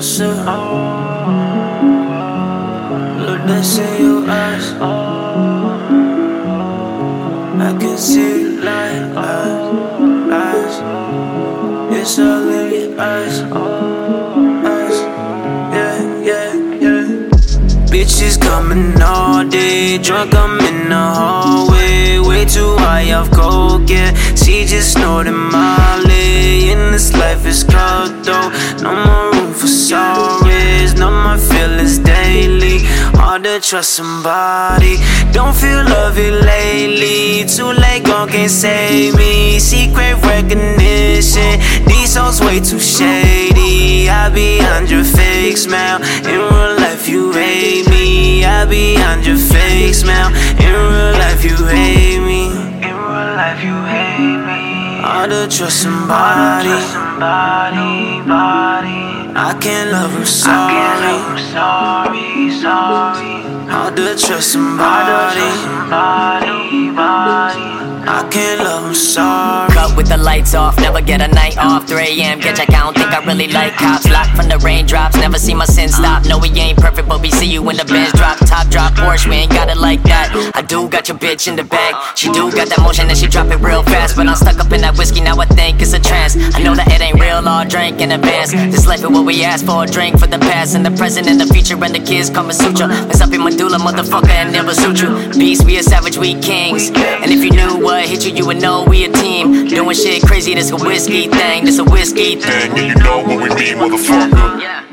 myself. Look, that's in your eyes. I can see light, eyes, eyes. It's all in your eyes. Yeah, yeah, yeah. Bitches coming all day, drunk, I'm in the hallway. Way too high off coke, yeah. She just snorted Molly. and this life is cutthroat, no more Hard to trust somebody. Don't feel love it lately. Too late, gone can't save me. Secret recognition. These souls way too shady. I behind your fake smile. In real life, you hate me. I behind your fake smile. In real life, you hate me. In real life, you hate me. Hard to trust somebody. somebody, body. I can't love her sorry. I can't love her sorry, sorry. Hard to trust somebody. somebody, off, never get a night off. 3 a.m. Get check, I don't think I really like cops. Locked from the raindrops, never see my sin stop. No, we ain't perfect, but we see you when the bands drop. Top drop Porsche, we ain't got it like that. I do got your bitch in the bag. She do got that motion and she drop it real fast. But I'm stuck up in that whiskey, now I think it's a trance. I know that it ain't real, all drink in advance. This life is what we ask for, a drink for the past and the present and the future. And the kids come and suture. Mess up in medulla, motherfucker, and never suit you. Beast, we a savage, we kings. And if you knew what hit you, you would know we a team. Doing shit See, this a whiskey thing, this a whiskey thing, and you know what we mean, motherfucker. Yeah.